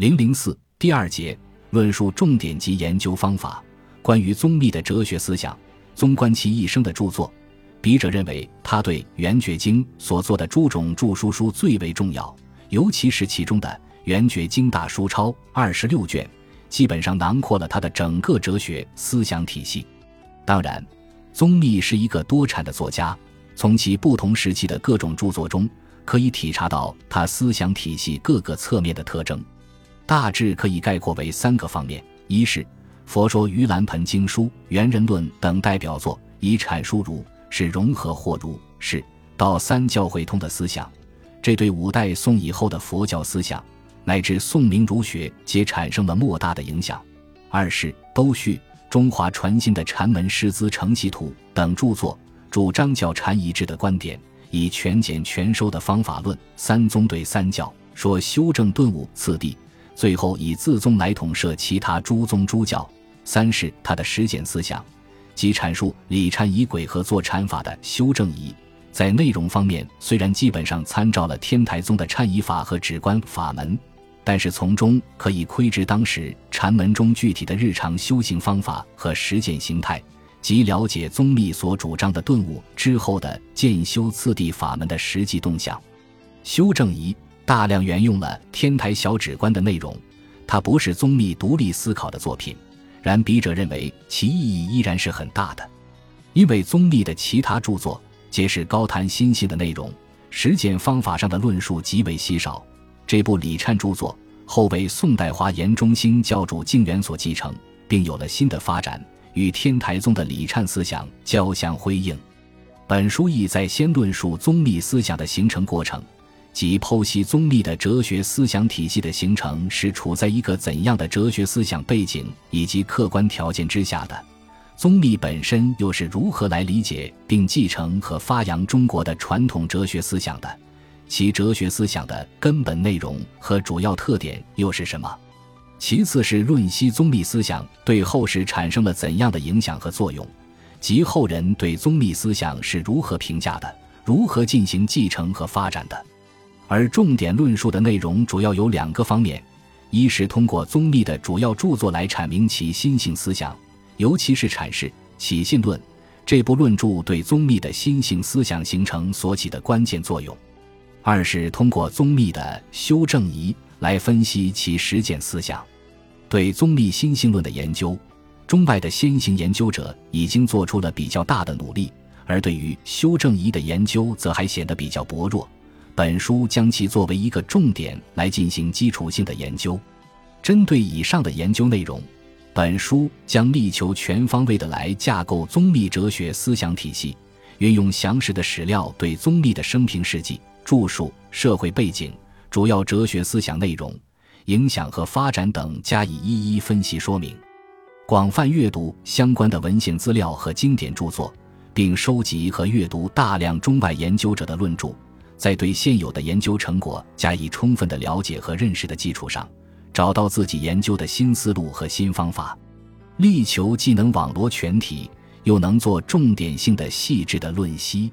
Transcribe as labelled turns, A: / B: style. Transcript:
A: 零零四第二节论述重点及研究方法。关于宗密的哲学思想，纵观其一生的著作，笔者认为他对《圆觉经》所做的诸种著书书最为重要，尤其是其中的《圆觉经大书钞》二十六卷，基本上囊括了他的整个哲学思想体系。当然，宗密是一个多产的作家，从其不同时期的各种著作中，可以体察到他思想体系各个侧面的特征。大致可以概括为三个方面：一是《佛说盂兰盆经书》《圆人论》等代表作，以阐述儒是融合或儒是道三教会通的思想，这对五代宋以后的佛教思想乃至宋明儒学皆产生了莫大的影响；二是《都续》《中华传心的禅门师资承袭图》等著作，主张教禅一致的观点，以全简全收的方法论三宗对三教，说修正顿悟次第。最后以自宗来统摄其他诸宗诸教。三是他的实践思想，即阐述理禅仪鬼和做禅法的修正仪。在内容方面，虽然基本上参照了天台宗的禅仪法和止观法门，但是从中可以窥知当时禅门中具体的日常修行方法和实践形态，及了解宗密所主张的顿悟之后的渐修次第法门的实际动向。修正仪。大量沿用了天台小止观的内容，它不是宗密独立思考的作品，然笔者认为其意义依然是很大的，因为宗密的其他著作皆是高谈心性的内容，实践方法上的论述极为稀少。这部李忏著作后为宋代华严中兴教主净元所继承，并有了新的发展，与天台宗的李忏思想交相辉映。本书意在先论述宗密思想的形成过程。即剖析宗密的哲学思想体系的形成是处在一个怎样的哲学思想背景以及客观条件之下的，宗密本身又是如何来理解并继承和发扬中国的传统哲学思想的？其哲学思想的根本内容和主要特点又是什么？其次是论析宗密思想对后世产生了怎样的影响和作用，及后人对宗密思想是如何评价的，如何进行继承和发展的。而重点论述的内容主要有两个方面：一是通过宗密的主要著作来阐明其心性思想，尤其是阐释《起信论》这部论著对宗密的心性思想形成所起的关键作用；二是通过宗密的修正仪来分析其实践思想。对宗密心性论的研究，中外的先行研究者已经做出了比较大的努力，而对于修正仪的研究则还显得比较薄弱。本书将其作为一个重点来进行基础性的研究。针对以上的研究内容，本书将力求全方位的来架构宗密哲学思想体系，运用详实的史料对宗密的生平事迹、著述、社会背景、主要哲学思想内容、影响和发展等加以一一分析说明。广泛阅读相关的文献资料和经典著作，并收集和阅读大量中外研究者的论著。在对现有的研究成果加以充分的了解和认识的基础上，找到自己研究的新思路和新方法，力求既能网罗全体，又能做重点性的细致的论析。